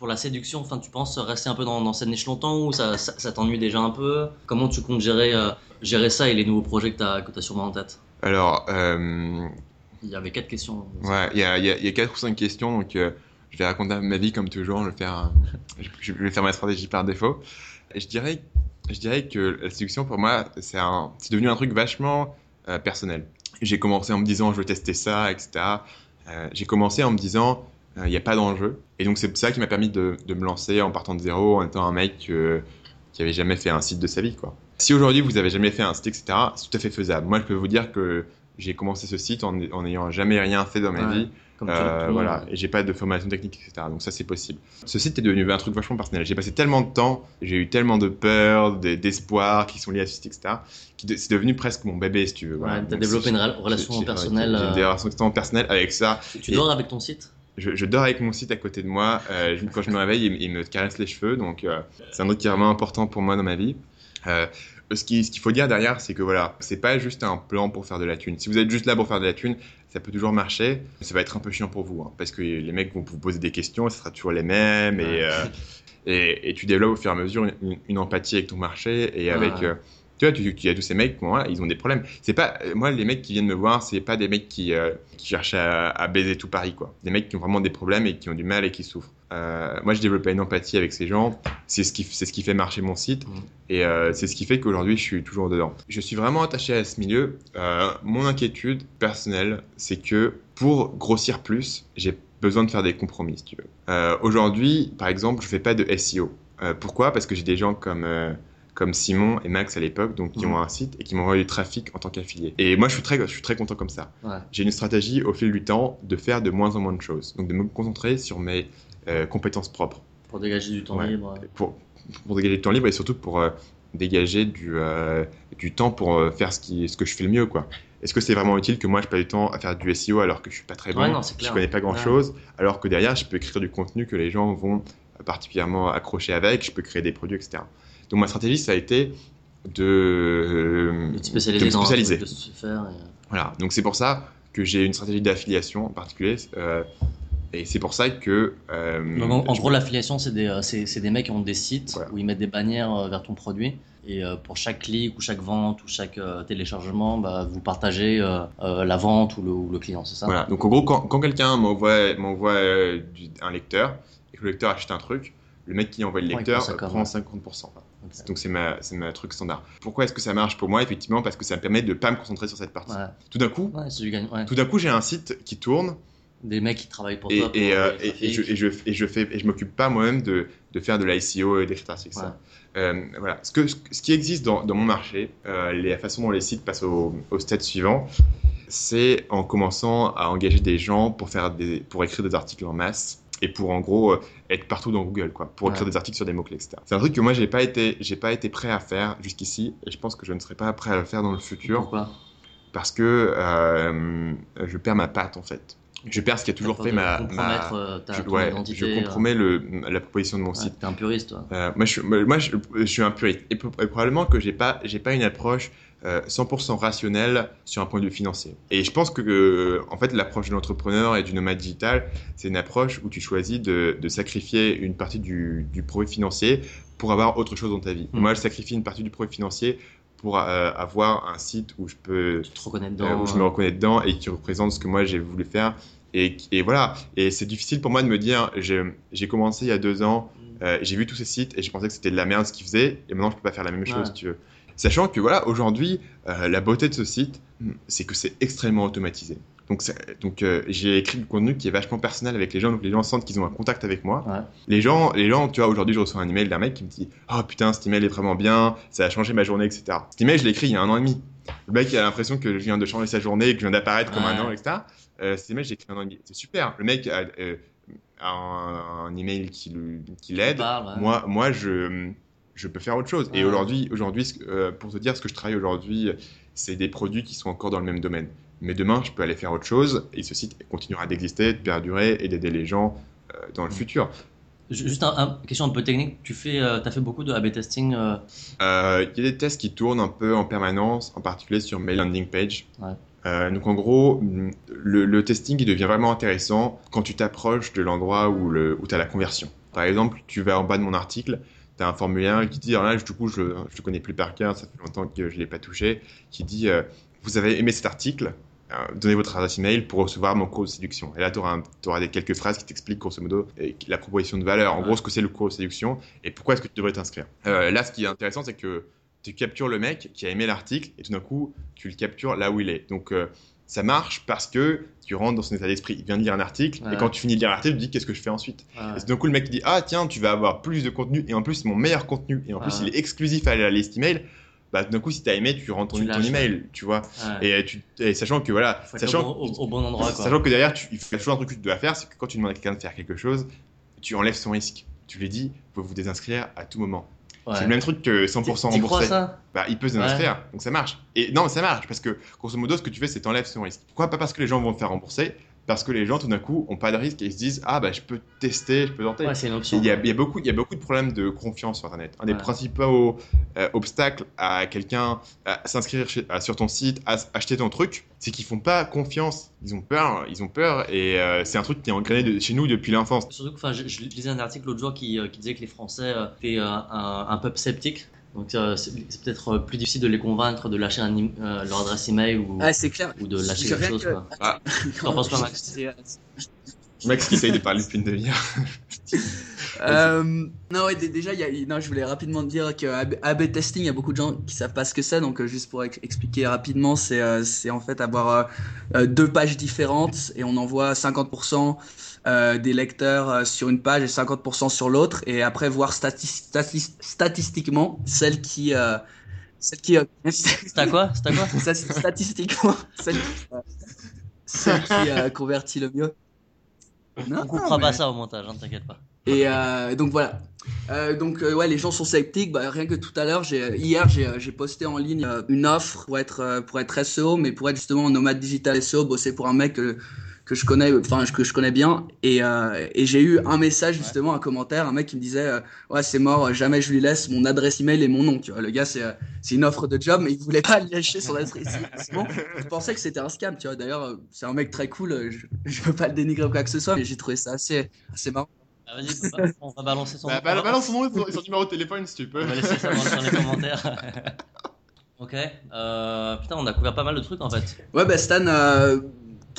Pour la séduction, enfin, tu penses rester un peu dans, dans cette niche longtemps ou ça, ça, ça t'ennuie déjà un peu? Comment tu comptes gérer, euh, gérer ça et les nouveaux projets que tu as, as sûrement en tête? Alors, euh, Il y avait quatre questions. ouais, il y a, il y, a, il y a quatre ou cinq questions, donc euh, je vais raconter ma vie comme toujours. Je vais faire, je, vais faire ma stratégie par défaut. Et je dirais, je dirais que la séduction pour moi, c'est devenu un truc vachement personnel. J'ai commencé en me disant, je veux tester ça, etc. J'ai commencé en me disant, il n'y a pas d'enjeu. Et donc c'est ça qui m'a permis de, de me lancer en partant de zéro, en étant un mec euh, qui avait jamais fait un site de sa vie, quoi. Si aujourd'hui vous avez jamais fait un site, etc., c'est tout à fait faisable. Moi, je peux vous dire que j'ai commencé ce site en n'ayant jamais rien fait dans ma Ouais, vie. Euh, voilà, et j'ai pas de formation technique, etc. Donc ça, c'est possible. Ce site est devenu un truc vachement personnel. J'ai passé tellement de temps, j'ai eu tellement de peur, de- d'espoir qui sont liés à ce site, etc. de- C'est devenu presque mon bébé, si tu veux. Voilà. Ouais, t'as développé une relation personnelle, J'ai euh, des relations extrêmement personnelles avec ça. Tu et- dors avec ton site? Je, je dors avec mon site à côté de moi. Euh, quand je me réveille, il, me- il me caresse les cheveux. Donc, euh, c'est un truc qui est vraiment important pour moi dans ma vie. Euh, ce qui- ce qu'il faut dire derrière, c'est que voilà, c'est pas juste un plan pour faire de la thune. Si vous êtes juste là pour faire de la thune, ça peut toujours marcher. mais Ça va être un peu chiant pour vous, hein, parce que les mecs vont vous poser des questions, ce sera toujours les mêmes, et, Ouais. et, et tu développes au fur et à mesure une, une empathie avec ton marché et avec. Tu vois, tu, tu as tous ces mecs, moi, ils ont des problèmes. C'est pas, euh, moi, les mecs qui viennent me voir, c'est pas des mecs qui, euh, qui cherchent à, à baiser tout Paris, quoi. Des mecs qui ont vraiment des problèmes et qui ont du mal et qui souffrent. Euh, moi, je développe une empathie avec ces gens. C'est ce qui, c'est ce qui fait marcher mon site. Mhm. Et euh, c'est ce qui fait qu'aujourd'hui, je suis toujours dedans. Je suis vraiment attaché à ce milieu. Mon inquiétude personnelle, c'est que pour grossir plus, j'ai besoin de faire des compromis, si tu veux. Aujourd'hui, par exemple, je fais pas de SEO. Pourquoi? Parce que j'ai des gens comme comme Simon et Max à l'époque, donc qui Mhm. ont un site et qui m'envoient du trafic en tant qu'affilié. Et moi, je suis très, je suis très content comme ça. Ouais. J'ai une stratégie au fil du temps de faire de moins en moins de choses, donc de me concentrer sur mes euh, compétences propres Pour dégager du temps Ouais. libre. pour, pour dégager du temps libre et surtout pour euh, dégager du, euh, du temps pour faire ce, qui, ce que je fais le mieux. quoi. Est-ce que c'est vraiment utile que moi je passe du temps à faire du SEO alors que je suis pas très bon, Ouais, non, je connais pas grand chose, alors que derrière je peux écrire du contenu que les gens vont particulièrement accrocher avec, je peux créer des produits, etc. Donc ma stratégie ça a été de, spécialiser de me dans un truc, spécialiser. de se faire. et- Voilà, donc c'est pour ça que j'ai une stratégie d'affiliation en particulier. Euh, Et c'est pour ça que. euh, Donc, en, gros, l'affiliation, c'est des, euh, c'est, des mecs qui ont des sites Voilà. où ils mettent des bannières euh, vers ton produit. Et euh, pour chaque clic ou chaque vente ou chaque euh, téléchargement, bah, vous partagez euh, euh, la vente ou le, ou le client, c'est ça? Voilà. Donc en gros, quand, quand quelqu'un m'envoie m'envoie euh, un lecteur et que le lecteur achète un truc, le mec qui envoie le lecteur prend ça euh, comme, prend ouais. 50%. Ok. Donc c'est ma, truc standard. Pourquoi est-ce que ça marche pour moi? Effectivement, parce que ça me permet de pas me concentrer sur cette partie. Ouais. Tout d'un coup, Ouais, c'est du gagne. Ouais. tout d'un coup, j'ai un site qui tourne Des mecs qui travaillent pour et, toi. pour et, euh, et- je, et je, et je fais et je m'occupe pas moi-même de, de faire de l'ICO et articles. ça. Euh, voilà. Ce, que, ce qui existe dans, dans mon marché, euh, la façon dont les sites passent au, au stade suivant, c'est en commençant à engager des gens pour, faire des, pour écrire des articles en masse et pour en gros euh, être partout dans Google, quoi, pour écrire Ouais. des articles sur des mots-clés, etc. C'est un truc que moi j'ai pas été, j'ai pas été prêt à faire jusqu'ici et je pense que je ne serai pas prêt à le faire dans le futur Pourquoi? Parce que euh, je perds ma patte en fait. Je perds ce qui a toujours fait ma, ma- euh, ta, je, ouais, identité. je compromets le, la proposition de mon ouais, site. T'es un puriste, toi. Euh, moi, je, moi je, je suis un puriste. Et, et probablement que j'ai pas, j'ai pas une approche 100% rationnelle sur un point de vue financier. Et je pense que, euh, en fait, l'approche de l'entrepreneur et du nomade digital, c'est une approche où tu choisis de, de sacrifier une partie du, du profit financier pour avoir autre chose dans ta vie. Mm. Moi, je sacrifie une partie du profit financier pour euh, avoir un site où je peux te reconnais euh, dedans. où je me reconnais dedans et qui représente ce que moi j'ai voulu faire. Et, et voilà. Et c'est difficile pour moi de me dire, j'ai commencé il y a deux ans, euh, j'ai vu tous ces sites et je pensais que c'était de la merde ce qu'ils faisaient, et maintenant je peux pas faire la même chose, si tu veux. Sachant que voilà, aujourd'hui, euh, la beauté de ce site, hmm, c'est que c'est extrêmement automatisé. Donc, donc euh, j'ai écrit du contenu qui est vachement personnel avec les gens, donc les gens sentent qu'ils ont un contact avec moi. Ouais. Les gens, les gens, tu vois, aujourd'hui, je reçois un email d'un mec qui me dit Oh putain, cet email est vraiment bien, ça a changé ma journée, etc. Cet email, je l'ai écrit il y a un an et demi. Le mec, il a l'impression que je viens de changer sa journée, que je viens d'apparaître comme Ouais. un an, etc. Euh, cet email, j'ai écrit un an et demi. C'est super. Le mec a, euh, a un, un email qui qui l'aide. ouais. Moi, moi, je, je peux faire autre chose. Et aujourd'hui, aujourd'hui, euh, pour te dire ce que je travaille aujourd'hui, c'est des produits qui sont encore dans le même domaine. Mais demain, je peux aller faire autre chose et ce site continuera d'exister, de perdurer et d'aider les gens euh, dans le Mm. futur. Ju- Juste un, un- question un peu technique. Tu fais, euh, as fait beaucoup de A/B testing. euh, Il y a des tests qui tournent un peu en permanence, en particulier sur mes landing page. Ouais. Euh, donc en gros, le, le testing il devient vraiment intéressant quand tu t'approches de l'endroit où, le- où tu as la conversion. Par exemple, tu vas en bas de mon article, tu un formulaire qui dit, alors là, du coup, je ne te connais plus par cœur, ça fait longtemps que je ne l'ai pas touché, qui dit, euh, vous avez aimé cet article, euh, donnez votre adresse email pour recevoir mon cours de séduction. Et là, tu auras, des quelques phrases qui t'expliquent grosso modo la proposition de valeur, en gros ce que c'est le cours de séduction et pourquoi est-ce que tu devrais t'inscrire. Euh, là, ce qui est intéressant, c'est que tu captures le mec qui a aimé l'article et tout d'un coup, tu le captures là où il est. Donc, ça marche parce que tu rentres dans son état d'esprit. Il vient de lire un article Ouais. et quand tu finis de lire l'article, tu te dis qu'est-ce que je fais ensuite. ouais. Et d'un coup, le mec dit Ah, tiens, tu vas avoir plus de contenu et en plus, c'est mon meilleur contenu et en plus, il est exclusif à la liste email. Bah, d'un coup, si tu as aimé, tu rentres ton, ton email, tu vois. Ouais. Et, tu, et sachant que voilà, Faut au, sachant, bon, au- au bon endroit. Quoi. sachant que derrière, tu, il y a toujours un truc que tu dois faire, c'est que quand tu demandes à quelqu'un de faire quelque chose, tu enlèves son risque. Tu lui dis, vous pouvez vous désinscrire à tout moment. Ouais. C'est le même truc que 100% T'y- t'y crois remboursé. ça Bah, il peut se désinscrire, donc ça marche. Et non, ça marche parce que grosso modo, ce que tu fais, c'est t'enlèves son risque. Pourquoi? Pas parce que les gens vont te faire rembourser, parce que les gens tout d'un coup ont pas de risque et ils se disent ah bah je peux tester, je peux tenter. Ouais, c'est une option. Il y, a, il y a beaucoup, il y a beaucoup de problèmes de confiance sur Internet. Un des Ouais. principaux euh, obstacles à quelqu'un à s'inscrire sur ton site, à acheter ton truc, c'est qu'ils font pas confiance. Ils ont peur, ils ont peur, et euh, c'est un truc qui est ancré de- chez nous depuis l'enfance. Surtout que enfin, je, je lisais un article l'autre jour qui, euh, qui disait que les Français étaient un, un peuple sceptique. Donc euh, c'est c'est peut-être euh, plus difficile de les convaincre de lâcher un, im- euh, leur adresse email ou, Ouais, c'est clair. ou de lâcher quelque chose. que- Quoi. Ah. T'en penses quoi, Max? Euh, Max qui essaye de parler depuis une demi-heure. Euh, non, ouais, déjà, y a, non, je voulais rapidement te dire que AB testing, il y a beaucoup de gens qui savent pas ce que c'est. Donc, euh, juste pour ex- expliquer rapidement, c'est euh, c'est en fait avoir euh, euh, deux pages différentes et on envoie 50% euh, des lecteurs euh, sur une page et 50% sur l'autre. Et après, voir stati- stati- statistiquement celle qui. Euh, celle qui. euh, C'est à quoi? C'est à quoi? Statistiquement, celle, qui, celle qui euh, convertit le mieux. Non, On coupera mais- pas ça au montage, hein, t'inquiète pas. et euh, donc voilà. Euh, donc euh, ouais, les gens sont sceptiques. Bah, rien que tout à l'heure, hier j'ai posté en ligne une offre pour être pour être SEO, mais pour être justement nomade digital SEO, bosser pour un mec que, je connais, enfin que je connais bien, et, euh, et j'ai eu un message justement, un commentaire, un mec qui me disait euh, ouais c'est mort, jamais je lui laisse mon adresse email et mon nom. Tu vois, le gars c'est euh, c'est une offre de job, mais il voulait pas lâcher son adresse email. Bon, je pensais que c'était un scam. Tu vois, d'ailleurs c'est un mec très cool, je, je veux pas le dénigrer ou quoi que ce soit, mais j'ai trouvé ça assez assez marrant. Ah, vas-y, on va balancer son Bah, bah, balance son nom et son, et son numéro de téléphone si tu peux. On va laisser ça dans, dans les commentaires. ok. Euh, putain, on a couvert pas mal de trucs en fait. Ouais, bah Stan,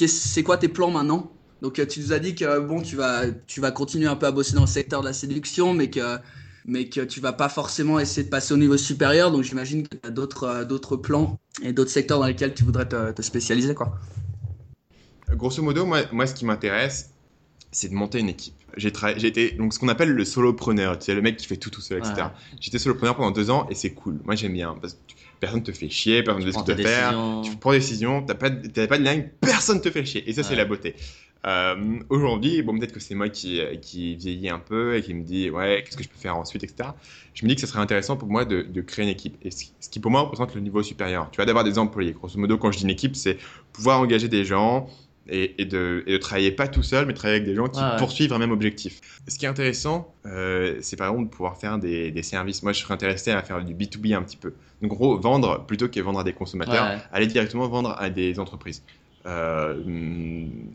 c'est quoi tes plans maintenant? Donc euh, tu nous as dit que bon, tu vas, tu vas continuer un peu à bosser dans le secteur de la séduction, mais que, mais que tu vas pas forcément essayer de passer au niveau supérieur. Donc j'imagine que tu as d'autres, euh, d'autres plans et d'autres secteurs dans lesquels tu voudrais te, te spécialiser, quoi. Grosso modo, moi, moi ce qui m'intéresse, c'est de monter une équipe. J'ai tra- été donc ce qu'on appelle le solopreneur, tu sais, le mec qui fait tout tout seul, etc. Ouais. J'étais solopreneur pendant deux ans et c'est cool. Moi j'aime bien parce que tu- personne te fait chier, personne ne tu faire. Tu prends des décisions, t'as pas, pas de ligne, personne te fait chier. Et ça, c'est la beauté. Euh, Aujourd'hui, bon, peut-être que c'est moi qui, qui vieillis un peu et qui me dit, ouais, qu'est-ce que je peux faire ensuite, etc. Je me dis que ce serait intéressant pour moi de, de créer une équipe. Et ce ce qui, pour moi, représente le niveau supérieur. Tu vois, d'avoir des employés. Grosso modo, quand je dis une équipe, c'est pouvoir engager des gens et, et de, et de travailler pas tout seul, mais travailler avec des gens qui ouais. poursuivent un même objectif. Ce qui est intéressant, euh, c'est par exemple de pouvoir faire des, des services. Moi, je serais intéressé à faire du B2B un petit peu. En gros, vendre plutôt que vendre à des consommateurs, Ouais. aller directement vendre à des entreprises. Euh,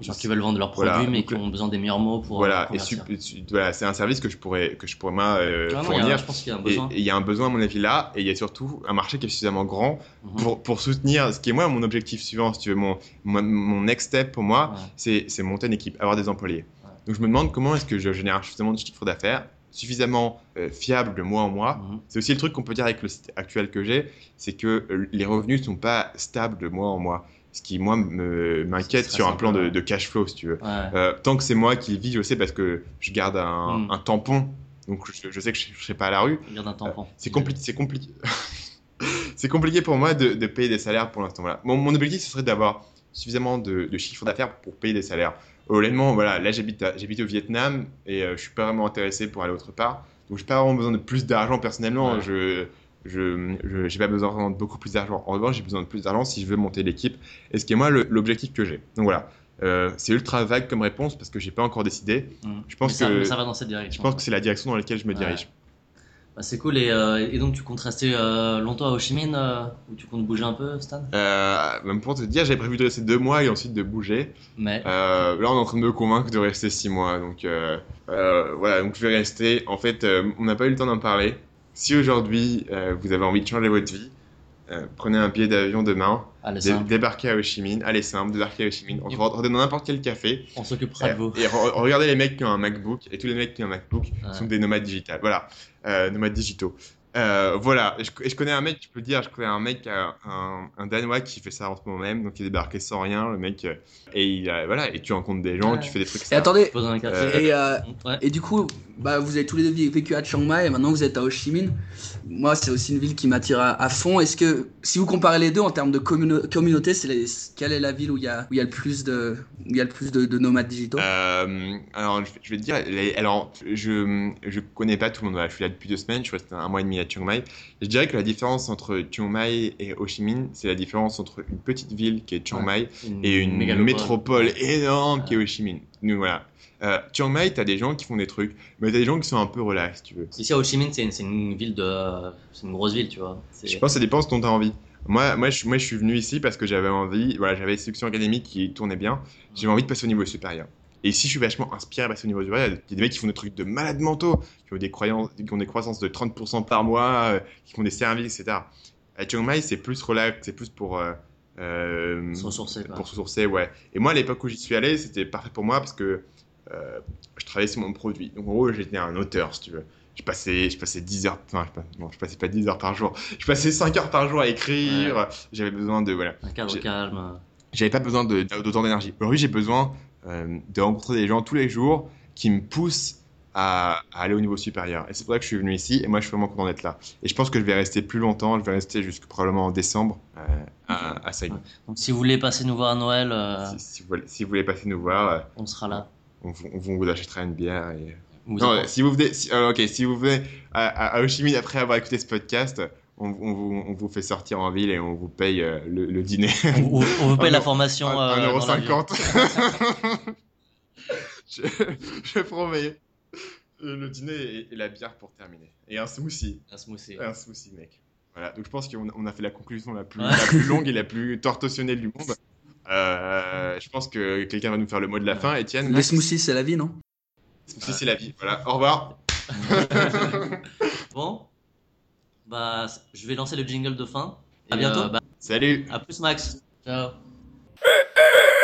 Genre qui veulent vendre leurs Voilà, produits mais qui ont besoin des meilleurs mots pour. voilà, euh, et sup- su- voilà, c'est un service que je pourrais, que je pourrais moi euh, Ouais, non, il y a- fournir. je pense qu'il y a un Et besoin. et il y a un besoin, à mon avis, là, et il y a surtout un marché qui est suffisamment grand Mhm. pour, pour soutenir ce qui est moi mon objectif suivant, si tu veux, mon, mon, mon next step pour moi, Ouais. c'est monter une équipe, avoir des employés. Ouais. Donc je me demande comment est-ce que je génère suffisamment de chiffre d'affaires, suffisamment euh, fiable de mois en mois. Mhm. C'est aussi le truc qu'on peut dire avec le site actuel que j'ai, c'est que les revenus sont pas stables de mois en mois. Ce qui, moi, m'inquiète sur un plan de, cash flow, si tu veux. Ouais. Euh, tant que c'est moi qui le vis, je sais parce que je garde un, Mm. un tampon, donc je, je sais que je ne serai pas à la rue. A un tampon. Euh, C'est compliqué, c'est compliqué. c'est compliqué pour moi de, de payer des salaires pour l'instant. Voilà. Mon, mon objectif, ce serait d'avoir suffisamment de, de chiffre d'affaires pour payer des salaires. Honnêtement, voilà, là j'habite, au Vietnam et euh, je suis pas vraiment intéressé pour aller autre part. Donc j'ai pas vraiment besoin de plus d'argent personnellement. Ouais. Je je je- j'ai pas besoin de beaucoup plus d'argent. En revanche, j'ai besoin de plus d'argent si je veux monter l'équipe. Et ce qui est moi l'objectif que j'ai. Donc voilà. Euh, c'est ultra vague comme réponse parce que j'ai pas encore décidé. Mhm. je pense ça, que- ça va dans cette Je direction. pense que c'est la direction dans laquelle je me Ouais. dirige. Bah, c'est cool. Et, euh, et donc, tu comptes rester euh, longtemps à Ho Chi Minh euh, ou tu comptes bouger un peu, Stan? Même pour te dire, j'avais prévu de rester deux mois et ensuite de bouger. Mais. Là, on est en train de me convaincre de rester six mois. Donc voilà, donc je vais rester. En fait, on n'a pas eu le temps d'en parler. Si aujourd'hui euh, vous avez envie de changer votre vie, euh, prenez un billet d'avion demain, Allez, dé- simple. débarquez à Ho Chi Minh, allez simple, débarquez à Ho Chi Minh, on rentrez dans n'importe quel café. On s'occupera de vous. Et re- regardez les mecs qui ont un MacBook, et tous les mecs qui ont un MacBook Ouais. sont des nomades digitales. Voilà, euh, nomades digitaux. Euh, voilà, et je, et je connais un mec, je peux le dire, je connais un mec, qui a un, un Danois qui fait ça en ce moment même, donc il est débarqué sans rien, le mec, euh, et il, voilà, et tu rencontres des gens, Ouais. tu fais des trucs. Et ça. attendez. Euh, et, euh, Ouais. et du coup, bah, vous avez tous les deux vécu à Chiang Mai et maintenant vous êtes à Ho Chi Minh. Moi, c'est aussi une ville qui m'attire à, à fond. Est-ce que, si vous comparez les deux en termes de communo- communauté, c'est les- quelle est la ville où il y a, où il y a le plus de, où il y a le plus de, de nomades digitaux? Euh, alors, je, je vais te dire, les- alors, je, je connais pas tout le monde. Voilà, je suis là depuis deux semaines, je suis resté un mois et demi à Chiang Mai. Je dirais que la différence entre Chiang Mai et Ho Chi Minh, c'est la différence entre une petite ville qui est Chiang Mai et une mégalopole. métropole énorme qui est Ho Chi Minh. Nous, voilà. Euh, Chiang Mai, t'as des gens qui font des trucs, mais t'as des gens qui sont un peu relax, tu veux. Ici à Ho Chi Minh, c'est une, ville de. C'est une grosse ville, tu vois. Je pense que ça dépend ce dont t'as envie. Moi, moi, je, moi, je suis venu ici parce que j'avais envie, voilà, j'avais une sélection académique qui tournait bien. J'avais envie de passer au niveau supérieur. Et ici, je suis vachement inspiré à passer au niveau supérieur. Il y a des mecs qui font des trucs de malades mentaux, qui ont des, croyances, qui ont des croissances de 30% par mois, euh, qui font des services, etc. À Chiang Mai, c'est plus relax, c'est plus pour. euh, euh. Pour se ressourcer, ouais. Et moi, à l'époque où j'y suis allé, c'était parfait pour moi parce que je travaillais sur mon produit. Donc, en gros, j'étais un auteur, si tu veux. Je passais, je passais 10 heures, enfin, non, je passais pas 10 heures par jour. Je passais 5 heures par jour à écrire. J'avais besoin de, voilà. Un cadre calme. euh, J'avais pas besoin d'autant d'énergie. Aujourd'hui, j'ai besoin euh, de rencontrer des gens tous les jours qui me poussent à, à aller au niveau supérieur. Et c'est pour ça que je suis venu ici et moi, je suis vraiment content d'être là. Et je pense que je vais rester plus longtemps. Je vais rester jusqu'à probablement en décembre euh, à, à Saigon. Donc si vous voulez passer nous voir à Noël, euh, Si, si vous, voulez- si vous voulez passer nous voir, euh, on sera là. On, vous- on vous achètera une bière. Et... Vous Non, êtes- si vous venez, si, euh, ok, si vous venez à, à, Ho Chi Minh après avoir écouté ce podcast, on, on vous, on vous fait sortir en ville et on vous paye euh, le, le dîner. On, vous paye la formation. Un- euh, dans 1,50€. l'avion. je, je promets. Euh, Le dîner et, et la bière pour terminer. Et un smoothie. Un smoothie. Un smoothie, mec. Voilà, donc je pense qu'on on a fait la conclusion la plus, Ouais. la plus longue et la plus tortionnelle du monde. Euh, je pense que quelqu'un va nous faire le mot de la fin. Étienne, Les smoothies, c'est la vie, non? Smoothie, c'est la vie. Voilà, au revoir. Bon, bah, je vais lancer le jingle de fin. À bientôt. euh, bah, Salut. à plus, Max. Ciao. Hey,